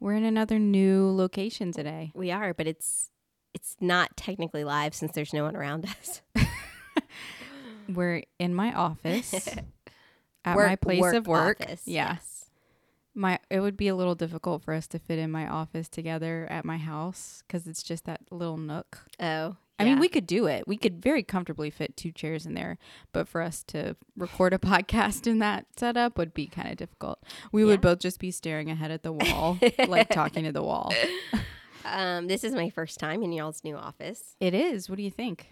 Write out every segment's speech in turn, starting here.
We're in another new location today. we are, but it's it's not technically live since there's no one around us. We're in my office at Work- my place work of work. office, Yeah. yes. My it would be a little difficult for us to fit in my office together at my house cuz it's just that little nook. Oh, I mean, we could do it. We could very comfortably fit two chairs in there, but for us to record a podcast in that setup would be kind of difficult. We Yeah. would both just be staring ahead at the wall, like talking to the wall. Um, this is my first time in y'all's new office. It is. What do you think?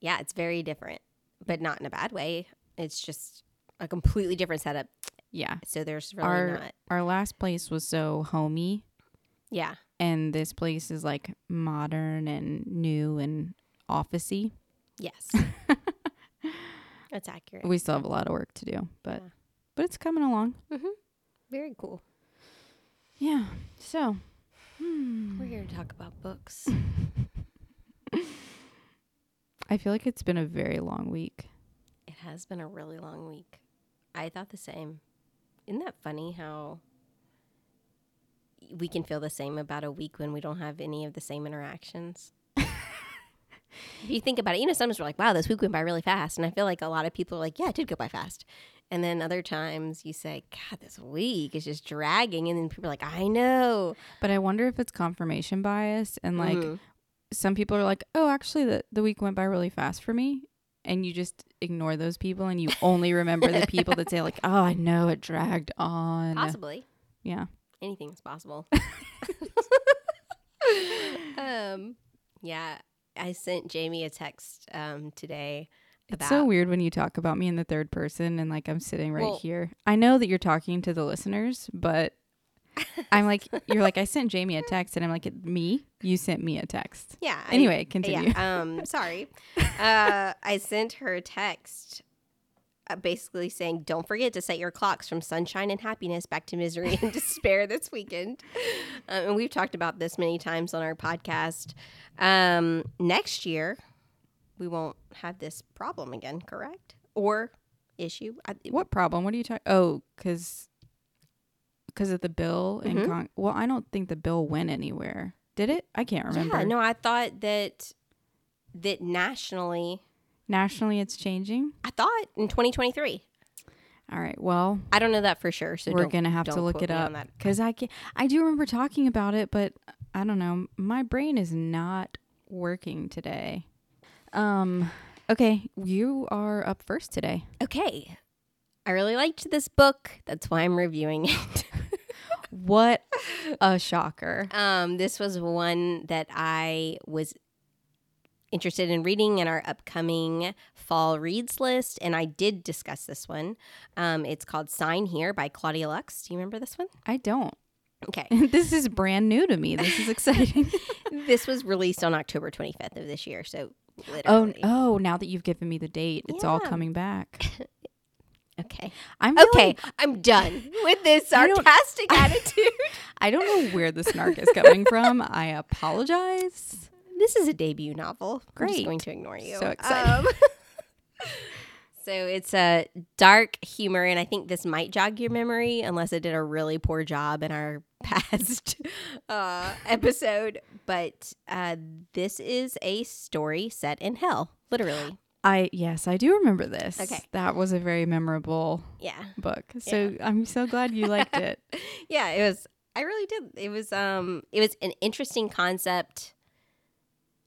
Yeah, it's very different, but not in a bad way. It's just a completely different setup. Yeah. So there's really Our not. our last place was so homey, Yeah, and this place is like modern and new and officey. yes, that's accurate. We still have a lot of work to do, but Yeah. but it's coming along. Very cool. Yeah. So, hmm. We're here to talk about books. I feel like it's been a very long week. It has been a really long week. I thought the same. Isn't that funny how we can feel the same about a week when we don't have any of the same interactions? If you think about it, you know, sometimes we're like, wow, this week went by really fast. And I feel like a lot of people are like, yeah, it did go by fast. And then other times you say, God, this week is just dragging. And then people are like, I know. But I wonder if it's confirmation bias and like Mhm. some people are like, "Oh, actually the the week went by really fast for me." And you just ignore those people and you only remember the people that say like, "Oh, I know it dragged on." possibly Yeah. anything's possible. um, yeah, I sent Jamie a text um, today. It's so weird when you talk about me in the third person and like I'm sitting right Well- here. I know that you're talking to the listeners, but I'm like you're like I sent Jamie a text and I'm like me, you sent me a text. Yeah. I- Anyway, continue. Yeah. Um, sorry. uh, I sent her a text. Uh, basically saying, don't forget to set your clocks from sunshine and happiness back to misery and despair this weekend. Um, and we've talked about this many times on our podcast. Um, next year, we won't have this problem again, correct? Or issue. I, What problem? What are you talking? Oh, cuz because of the bill and Mhm. con- well, I don't think the bill went anywhere. Did it? I can't remember. Yeah, no, I thought that that nationally, Nationally, it's changing. I thought in 2023. All right. Well, I don't know that for sure. So we're gonna have to look it up because I can. I do remember talking about it, but I don't know. My brain is not working today. Um. Okay, you are up first today. Okay. I really liked this book. That's why I'm reviewing it. What a shocker! um, this was one that I was interested in reading in our upcoming fall reads list, and I did discuss this one. Um, it's called Sign Here by Claudia Lux. Do you remember this one? I don't. Okay. this is brand new to me. This is exciting. this was released on October 25th of this year. So, oh, literally. oh! Now that you've given me the date, it's all coming back. Okay. I'm Okay. I'm done with this I sarcastic attitude. I don't know where the snark is coming from. I apologize. This is a debut novel. I'm just Great. going to ignore you. So excited. Um, so it's a dark humor, and I think this might jog your memory unless it did a really poor job in our past uh, episode. But uh, this is a story set in hell, literally. I yes, I do remember this. Okay. That was a very memorable Yeah, book. So I'm so glad you liked it. yeah. It was. I really did. It was. Um. It was an interesting concept.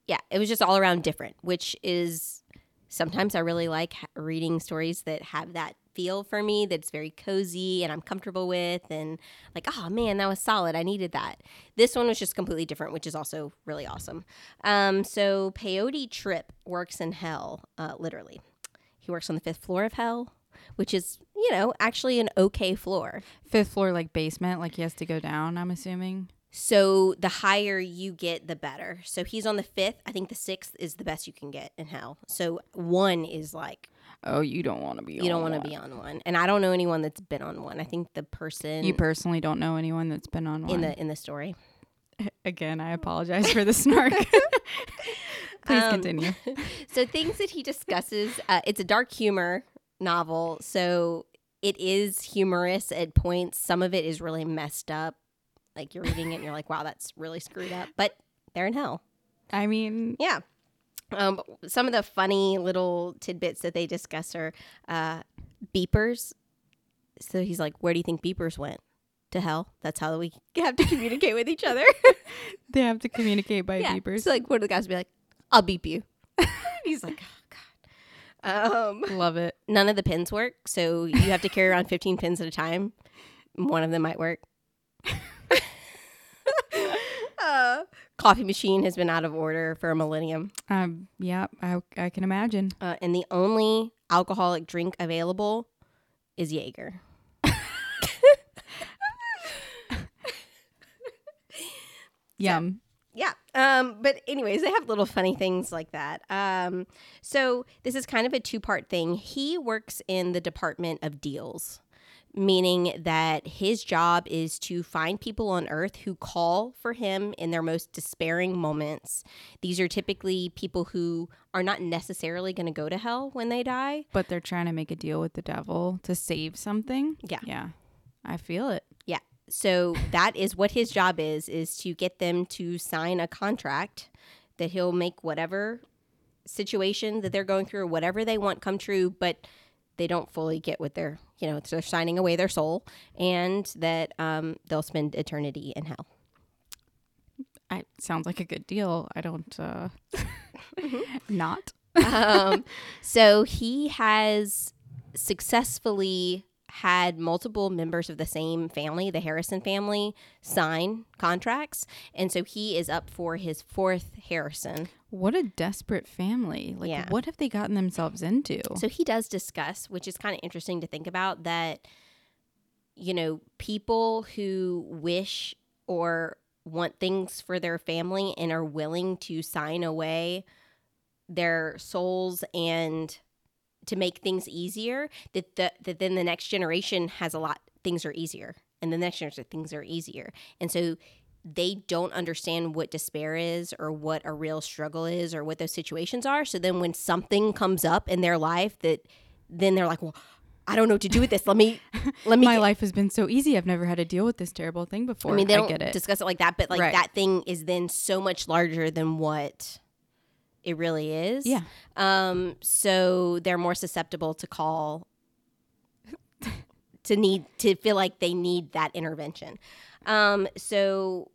Yeah, it was just all around different, which is sometimes I really like reading stories that have that feel for me that's very cozy and I'm comfortable with and like oh man that was solid I needed that. This one was just completely different which is also really awesome. Um so Peyote Trip works in hell uh literally. He works on the 5th floor of hell which is you know, actually an okay floor. Fifth floor, like basement, like he has to go down. I'm assuming. So the higher you get, the better. So he's on the fifth. I think the sixth is the best you can get in hell. So one is like Oh, you don't want to be. you don't want to be on one, and I don't know anyone that's been on one. I think the person You personally don't know anyone that's been on one. in the in the story. Again, I apologize for the snark. Please Um, continue. so things that he discusses uh, it's a dark humor novel so it is humorous at points some of it is really messed up like you're reading it and you're like wow that's really screwed up but they're in hell I mean, yeah um, some of the funny little tidbits that they discuss are uh, beepers so he's like where do you think beepers went to hell that's how we have to communicate with each other they have to communicate by yeah. beepers. so like one of the guys would be like i'll beep you he's like oh god um Love it. none of the pins work, so you have to carry around 15 pins at a time. One of them might work. Uh, coffee machine has been out of order for a millennium, Um, yeah, I, I can imagine. uh, and the only alcoholic drink available is Jaeger. Yum. Yeah. Um, but anyways, they have little funny things like that. Um, so this is kind of a two-part thing. He works in the Department of Deals, meaning that his job is to find people on earth who call for him in their most despairing moments. These are typically people who are not necessarily going to go to hell when they die. But they're trying to make a deal with the devil to save something. Yeah. Yeah. I feel it. Yeah. So that is what his job is is to get them to sign a contract that he'll make whatever situation that they're going through or whatever they want come true, but they don't fully get what they're, you know, they're signing away their soul and that um, they'll spend eternity in hell. I sounds like a good deal. I don't uh not. um, so he has successfully had multiple members of the same family, the Harrison family, sign contracts. And so he is up for his fourth Harrison. What a desperate family. Like Yeah. what have they gotten themselves into? So he does discuss, which is kind of interesting to think about, that, you know, people who wish or want things for their family and are willing to sign away their souls and to make things easier, that, the, that then the next generation has a lot, things are easier. And the next generation, things are easier. And so they don't understand what despair is or what a real struggle is or what those situations are. So then when something comes up in their life that then they're like, well, I don't know what to do with this. Let me, let me. My get- life has been so easy. I've never had to deal with this terrible thing before. I mean, they don't get it. discuss it like that, but like Right. that thing is then so much larger than what it really is. Yeah. Um. So they're more susceptible to call, to need to feel like they need that intervention. Um. So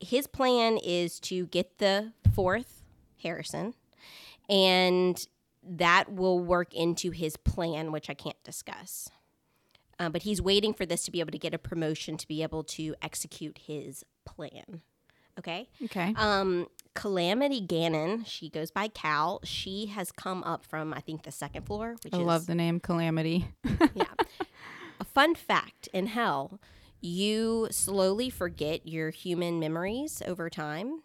his plan is to get the fourth Harrison, and that will work into his plan, which I can't discuss. Uh, but he's waiting for this to be able to get a promotion to be able to execute his plan. Okay. okay. Um, Calamity Gannon, she goes by Cal. She has come up from I think the second floor, which I is love the name Calamity. yeah. A fun fact in hell, you slowly forget your human memories over time.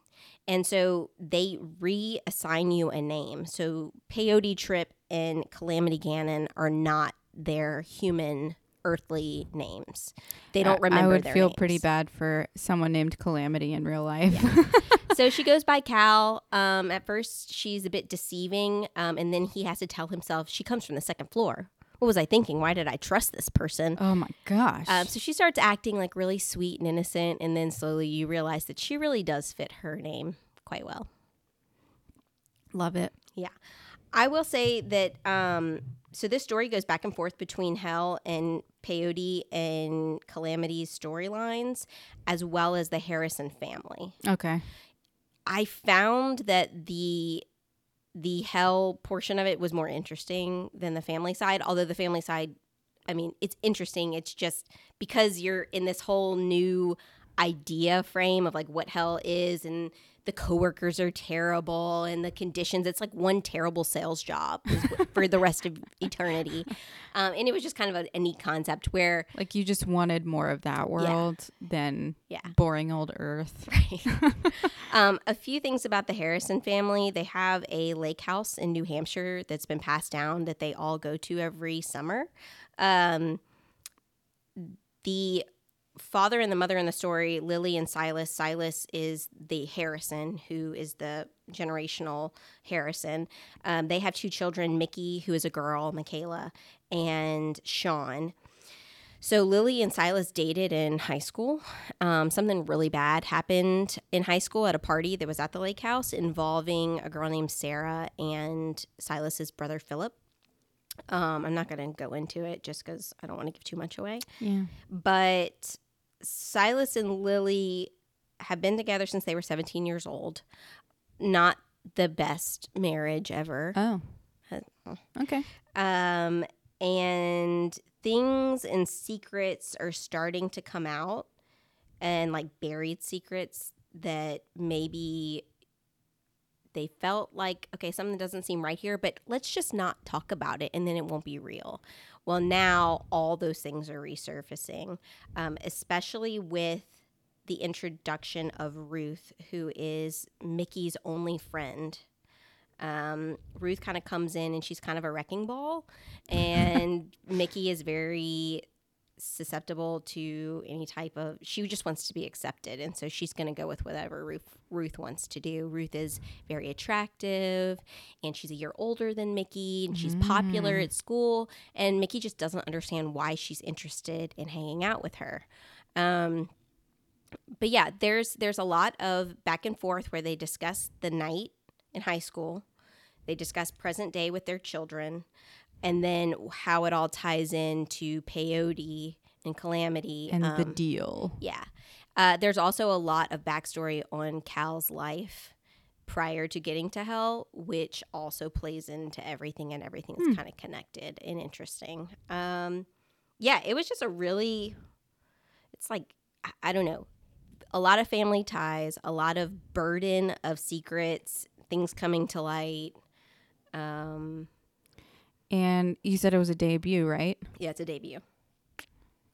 And so they reassign you a name. So Peyote Trip and Calamity Gannon are not their human earthly names. They don't remember I would feel names. pretty bad for someone named Calamity in real life. so she goes by Cal. Um, at first, she's a bit deceiving, um, and then he has to tell himself she comes from the second floor. What was I thinking? Why did I trust this person? oh my gosh. Um, so she starts acting like really sweet and innocent, and then slowly you realize that she really does fit her name quite well. love it. Yeah. I will say that um so this story goes back and forth between Hell and Peyote and Calamity's storylines as well as the Harrison family. Okay. I found that the the Hell portion of it was more interesting than the family side, although the family side I mean, it's interesting. It's just because you're in this whole new idea frame of like what hell is and the coworkers are terrible and the conditions. It's like one terrible sales job for the rest of eternity. Um, and it was just kind of a, a neat concept where Like you just wanted more of that world than Yeah. boring old Earth. um, a few things about the Harrison family. They have a lake house in New Hampshire that's been passed down that they all go to every summer. Um, the father and the mother in the story, Lily and Silas. Silas is the Harrison, who is the generational Harrison. Um, they have two children, Mickey, who is a girl, Michaela, and Sean. So Lily and Silas dated in high school. Um, something really bad happened in high school at a party that was at the lake house involving a girl named Sarah and Silas's brother Philip. Um, I'm not going to go into it just because I don't want to give too much away. Yeah. But Silas and Lily have been together since they were 17 years old. Not the best marriage ever. Oh. Uh, Okay. Um, and things and secrets are starting to come out, and like buried secrets that maybe they felt like, okay, something doesn't seem right here, but let's just not talk about it and then it won't be real. Well, now all those things are resurfacing, um, especially with the introduction of Ruth, who is Mickey's only friend um, Ruth kind of comes in and she's kind of a wrecking ball, and Mickey is very susceptible to any type of. She just wants to be accepted, and so she's going to go with whatever Ruth Ruth wants to do. Ruth is very attractive, and she's a year older than Mickey, and she's popular at school, and Mickey just doesn't understand why she's interested in hanging out with her. Um, but yeah, there's there's a lot of back and forth where they discuss the night in high school. They discuss present day with their children, and then how it all ties into peyote and calamity And the um, deal. yeah. Uh, there's also a lot of backstory on Cal's life prior to getting to hell, which also plays into everything, and everything everything's kind of connected and interesting. Um, yeah, it was just a really, it's like, I, I don't know, a lot of family ties, a lot of burden of secrets, things coming to light. Um, And you said it was a debut, right? yeah, it's a debut.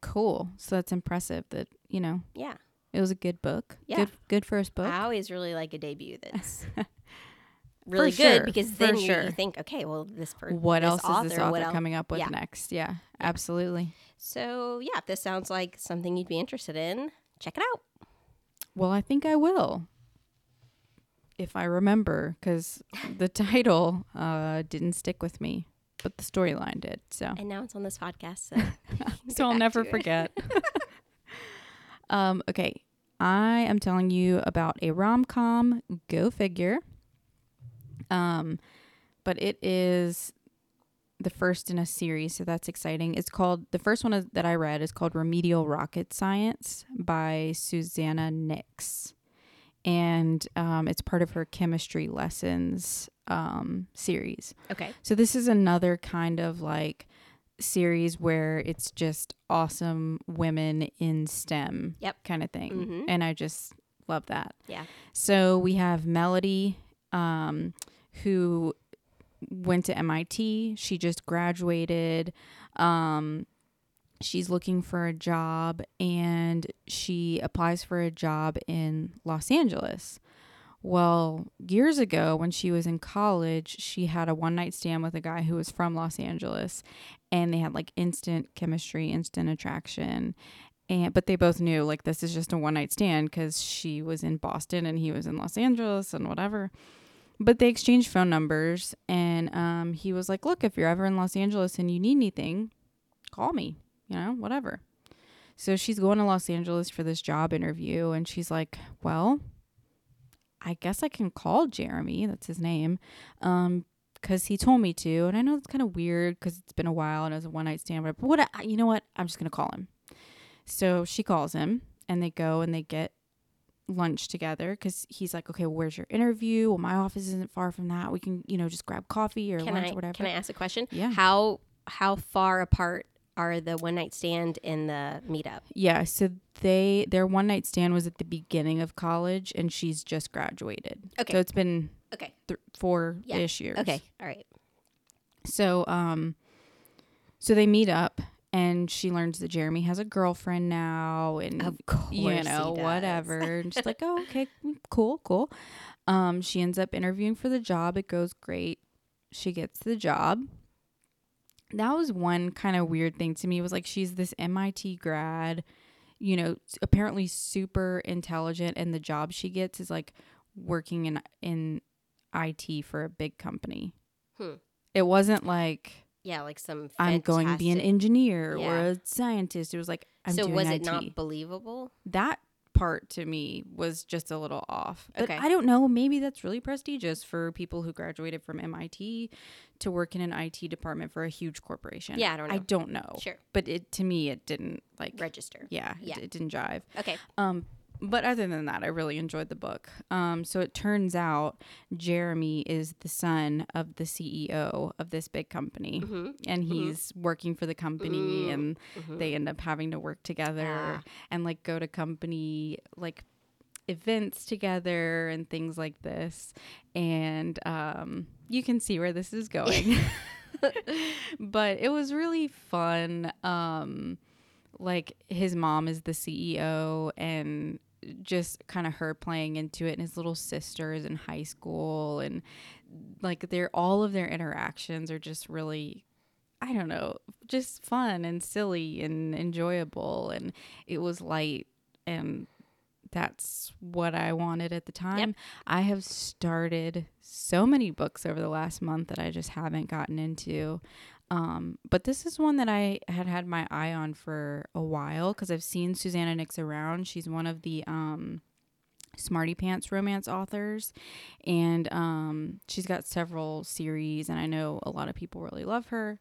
Cool. So that's impressive that, you know, Yeah. it was a good book. Yeah. Good good first book. I always really like a debut that's really sure, good because then you, sure. you think, okay, well, this person, what this else author, is this author what else? Is this author coming up with Yeah. next? Yeah, absolutely. So yeah, if this sounds like something you'd be interested in, check it out. Well, I think I will. If I remember, because the title uh, didn't stick with me, but the storyline did. So, And now it's on this podcast, so so I'll never forget. um, okay, I am telling you about a rom com. Go figure. Um, but it is the first in a series, so that's exciting. It's called the first one is- that I read is called Remedial Rocket Science by Susannah Nix, and um, it's part of her chemistry lessons um, series. Okay. So this is another kind of like series where it's just awesome women in STEM Yep. kind of thing. Mhm. And I just love that. Yeah. So we have Melody um who went to MIT. She just graduated. Um she's looking for a job and she applies for a job in Los Angeles. Well, years ago when she was in college, she had a one night stand with a guy who was from Los Angeles and they had like instant chemistry, instant attraction. And but they both knew like this is just a one night stand cuz she was in Boston and he was in Los Angeles and whatever. But they exchanged phone numbers and um he was like, "Look, if you're ever in Los Angeles and you need anything, call me, you know, whatever." So she's going to Los Angeles for this job interview and she's like, "Well, I guess I can call Jeremy, that's his name, um, because he told me to. And I know it's kind of weird because it's been a while and it was a one night stand, but what, I, you know what? I'm just going to call him. So she calls him and they go and they get lunch together because he's like, okay, well, where's your interview? Well, my office isn't far from that. We can, you know, just grab coffee or Can lunch I or whatever. can I ask a question? Yeah. How how far apart are the one night stand and the meetup? Yeah, so they their one night stand was at the beginning of college, and she's just graduated. Okay. so it's been Okay. th- four ish years. Okay. All right. So um so they meet up and she learns that Jeremy has a girlfriend now and Of course. you know whatever and she's like oh okay mm, cool cool um she ends up interviewing for the job it goes great she gets the job that was one kind of weird thing to me was like she's this MIT grad you know apparently super intelligent and the job she gets is like working in in IT for a big company Hmm. it wasn't like Yeah, like some. I'm going to be an fantastic- engineer or a scientist. It was like I'm so was IT. it not believable? that part to me was just a little off. But Okay. I don't know. Maybe that's really prestigious for people who graduated from MIT to work in an IT department for a huge corporation. Yeah, I don't know. I don't know. Sure. But it to me it didn't like Register. yeah, Yeah. It, it didn't jive. Okay. Um, but other than that, I really enjoyed the book. Um, so it turns out Jeremy is the son of the CEO of this big company, Mm-hmm. and he's working for the company, Mm. and they end up having to work together Ah. and like go to company like events together and things like this. And um, you can see where this is going. but it was really fun. Um, like his mom is the CEO and just kind of her playing into it and his little sisters in high school and like they're all of their interactions are just really I don't know, just fun and silly and enjoyable and it was light and that's what I wanted at the time. I have started so many books over the last month that I just haven't gotten into. Um, but this is one that I had had my eye on for a while because I've seen Susannah Nix around. She's one of the um, Smarty Pants romance authors, and um, she's got several series, and I know a lot of people really love her.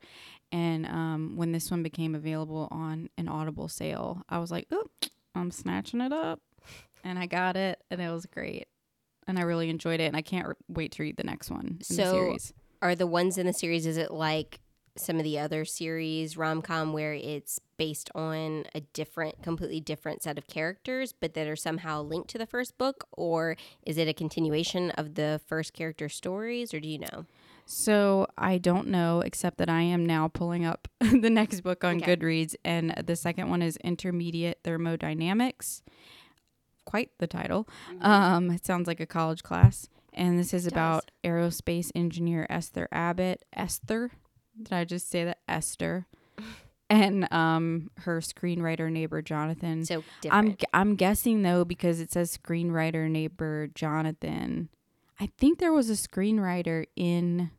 And um, when this one became available on an Audible sale, I was like, "Oh, I'm snatching it up," and I got it, and it was great, and I really enjoyed it, and I can't re- wait to read the next one in the So- series. Are the ones in the series? Is it like some of the other series rom com where it's based on a different, completely different set of characters, but that are somehow linked to the first book, or is it a continuation of the first character stories, or do you know? So I don't know, except that I am now pulling up the next book on Okay. Goodreads, and the second one is Intermediate Thermodynamics. Quite the title. Um, it sounds like a college class, and this is about aerospace engineer Esther Abbott. Esther, did I just say that? Esther, and um, her screenwriter neighbor Jonathan. So I'm I'm guessing though because it says screenwriter neighbor Jonathan. I think there was a screenwriter in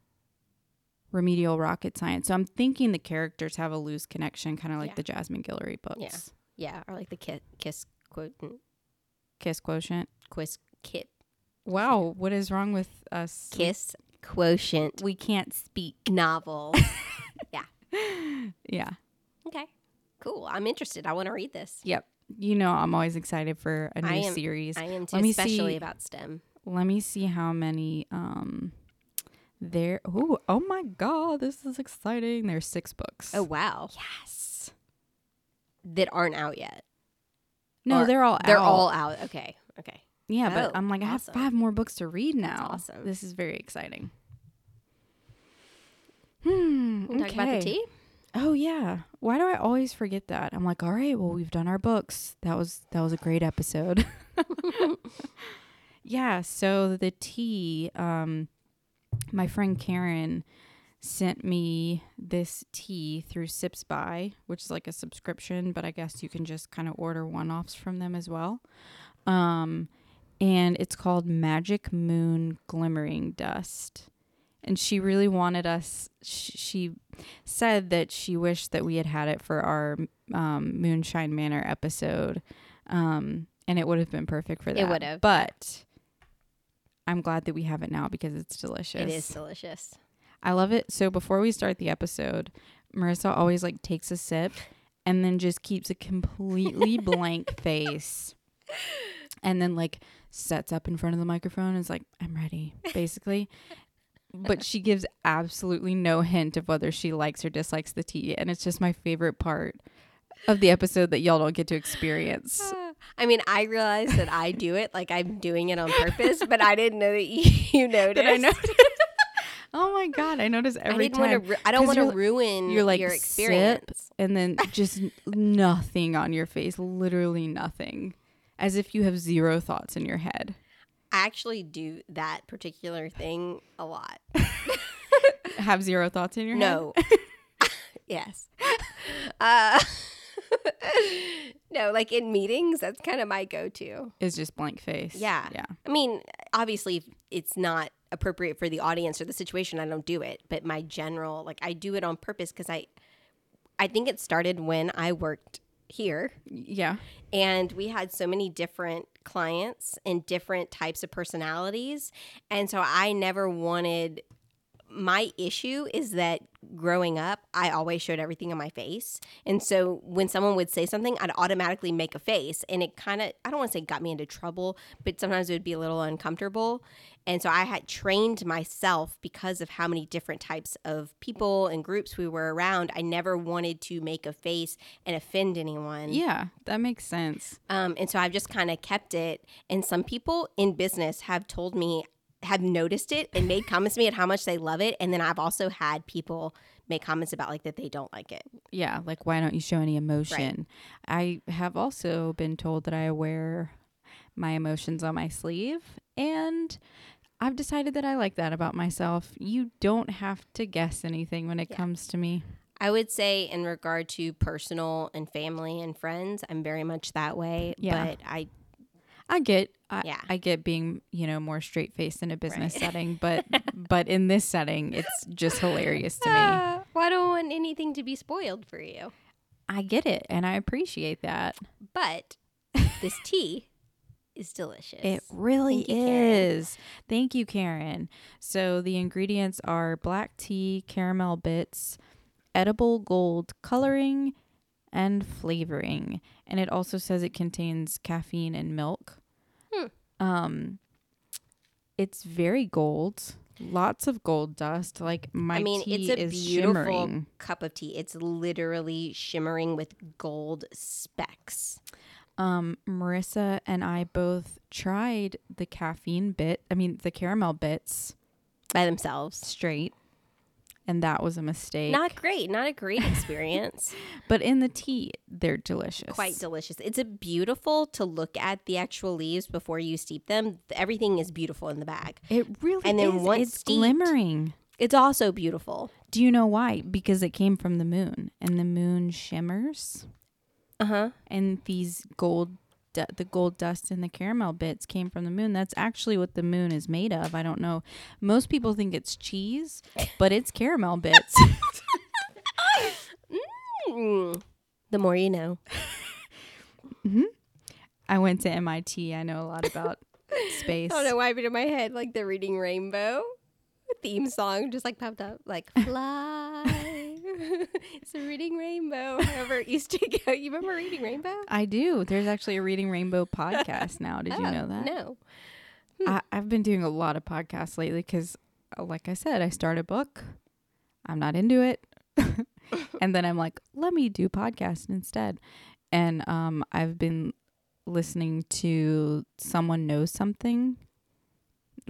Remedial Rocket Science, so I'm thinking the characters have a loose connection, kind of like Yeah. the Jasmine Guillory books. yeah, Yeah, or like the kiss, kiss quote, Kiss quotient. quiz kit, Wow, what is wrong with us? kiss quotient We can't speak. novel. Yeah. Yeah. Okay, cool. I'm interested. I want to read this. Yep. You know, I'm always excited for a new I am- series. I am too, Let me especially see- about STEM. Let me see how many um there oh oh my god, this is exciting. There's six books. Oh wow, yes. that aren't out yet. No, Or- they're all They're out. all out. Okay, okay. Yeah, but Oh, I'm like I have awesome. five more books to read now. awesome. This is very exciting. Hmm. We'll talk about the tea. Oh yeah. Why do I always forget that? I'm like, all right, well, we've done our books. That was that was a great episode. yeah. So the tea, um, my friend Karen sent me this tea through Sips By, which is like a subscription, but I guess you can just kind of order one offs from them as well. Um, and it's called Magic Moon Glimmering Dust. And she really wanted us. Sh- she said that she wished that we had had it for our um, Moonshine Manor episode, um, and it would have been perfect for that. It would have. but I'm glad that we have it now because it's delicious. It is delicious. I love it. So before we start the episode, Marissa always like takes a sip and then just keeps a completely blank face. And then like sets up in front of the microphone and is like, I'm ready, basically. but she gives absolutely no hint of whether she likes or dislikes the tea. And it's just my favorite part of the episode that y'all don't get to experience. I mean, I realize that I do it, like I'm doing it on purpose, but I didn't know that you, you noticed. That I noticed. oh my god, I notice I every didn't time. want to. Ru- I don't want to ruin you're like your sip, experience. and then just nothing on your face, literally nothing, as if you have zero thoughts in your head. I actually do that particular thing a lot. Have zero thoughts in your head. No. yes. Uh, no, like in meetings, that's kind of my go-to. is just blank face. Yeah. yeah. I mean, obviously, it's not appropriate for the audience or the situation, I don't do it. But my general, like, I do it on purpose because I, I think it started when I worked here, Yeah. and we had so many different clients and different types of personalities, and so I never wanted. My issue is that growing up, I always showed everything on my face. And so when someone would say something, I'd automatically make a face. And it kind of, I don't want to say got me into trouble, but sometimes it would be a little uncomfortable. And so I had trained myself because of how many different types of people and groups we were around. I never wanted to make a face and offend anyone. Yeah, that makes sense. Um, and so I've just kind of kept it. And some people in business have told me, have noticed it and made comments to me at how much they love it. And then I've also had people make comments about like that they don't like it. Yeah, like why don't you show any emotion? I have also been told that I wear my emotions on my sleeve and I've decided that I like that about myself. You don't have to guess anything when it Yeah. comes to me. I would say in regard to personal and family and friends, I'm very much that way. Yeah. But I I get I, Yeah. I get being, you know, more straight faced in a business Right. setting, but but in this setting it's just hilarious to me. Ah, well, I don't want anything to be spoiled for you. I get it and I appreciate that. But this tea is delicious. It really Thank you, Karen. is. Thank you, Karen. So the ingredients are black tea, caramel bits, edible gold coloring, and flavoring. And it also says it contains caffeine and milk. Um, it's very gold. Lots of gold dust. Like my I mean, tea it's a is beautiful shimmering. cup of tea. It's literally shimmering with gold specks. Um, Marissa and I both tried the caffeine bit. I mean, the caramel bits by themselves. straight, and that was a mistake. Not great, not a great experience. but in the tea, they're delicious. Quite delicious. It's a beautiful to look at the actual leaves before you steep them. Everything is beautiful in the bag. It really is. And then is. once it's steeped- glimmering. It's also beautiful. Do you know why? Because it came from the moon, and the moon shimmers, Uh huh. and these gold. Du- The gold dust and the caramel bits came from the moon. That's actually what the moon is made of. I don't know. Most people think it's cheese, but it's caramel bits. Mm. The more you know. I went to MIT. I know a lot about space. I don't know why, but in my head, like the Reading Rainbow theme song just like popped up, like fly. it's a Reading Rainbow. However, it used to go. You remember Reading Rainbow? I do. There's actually a Reading Rainbow podcast now. Did you Oh, know that? No. I, I've been doing a lot of podcasts lately because, like I said, I start a book. I'm not into it. and then I'm like, let me do podcast instead. And um, I've been listening to Someone Knows Something,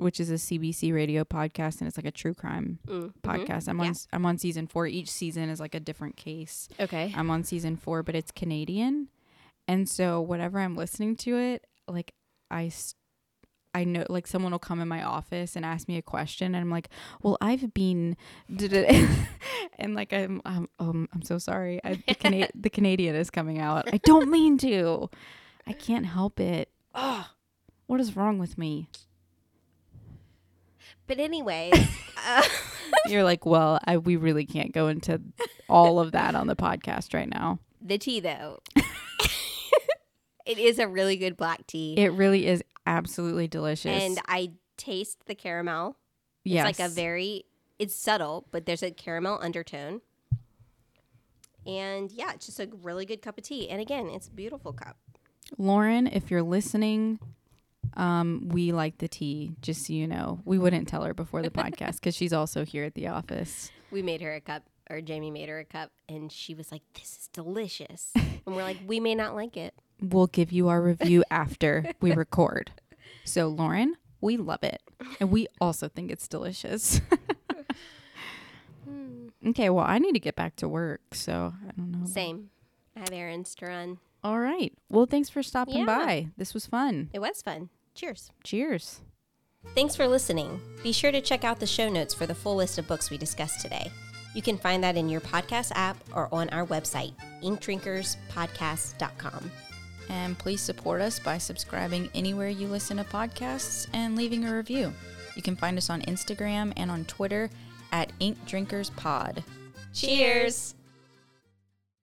which is a CBC radio podcast, and it's like a true crime Mm, mhm. podcast. I'm on Yeah. I'm on season four. Each season is like a different case. Okay. I'm on season four, but it's Canadian. And so whatever I'm listening to it, like I I know like someone will come in my office and ask me a question, and I'm like, well, I've been, and like I'm, I'm, um, I'm so sorry. I, the, Cana- the Canadian is coming out. I don't mean to. I can't help it. Oh, what is wrong with me? But anyway, uh, You're like, well, I, we really can't go into all of that on the podcast right now. the tea though. it is a really good black tea. It really is absolutely delicious. and I taste the caramel. It's yes. like a very it's subtle, but there's a caramel undertone. And yeah, it's just a really good cup of tea. And again, it's a beautiful cup. Lauren, if you're listening, Um, we like the tea, just so you know. We wouldn't tell her before the podcast because she's also here at the office. We made her a cup, or Jamie made her a cup, and she was like, "This is delicious." and we're like, "We may not like it." We'll give you our review after we record. So, Lauren, we love it. And we also think it's delicious. okay, well, I need to get back to work. So, I don't know. Same. I have errands to run. All right. Well, thanks for stopping Yeah. by. This was fun. It was fun. Cheers. Cheers. Thanks for listening. Be sure to check out the show notes for the full list of books we discussed today. You can find that in your podcast app or on our website, inkdrinkerspodcast.com. And please support us by subscribing anywhere you listen to podcasts and leaving a review. You can find us on Instagram and on Twitter at Ink Drinkers Pod. Cheers.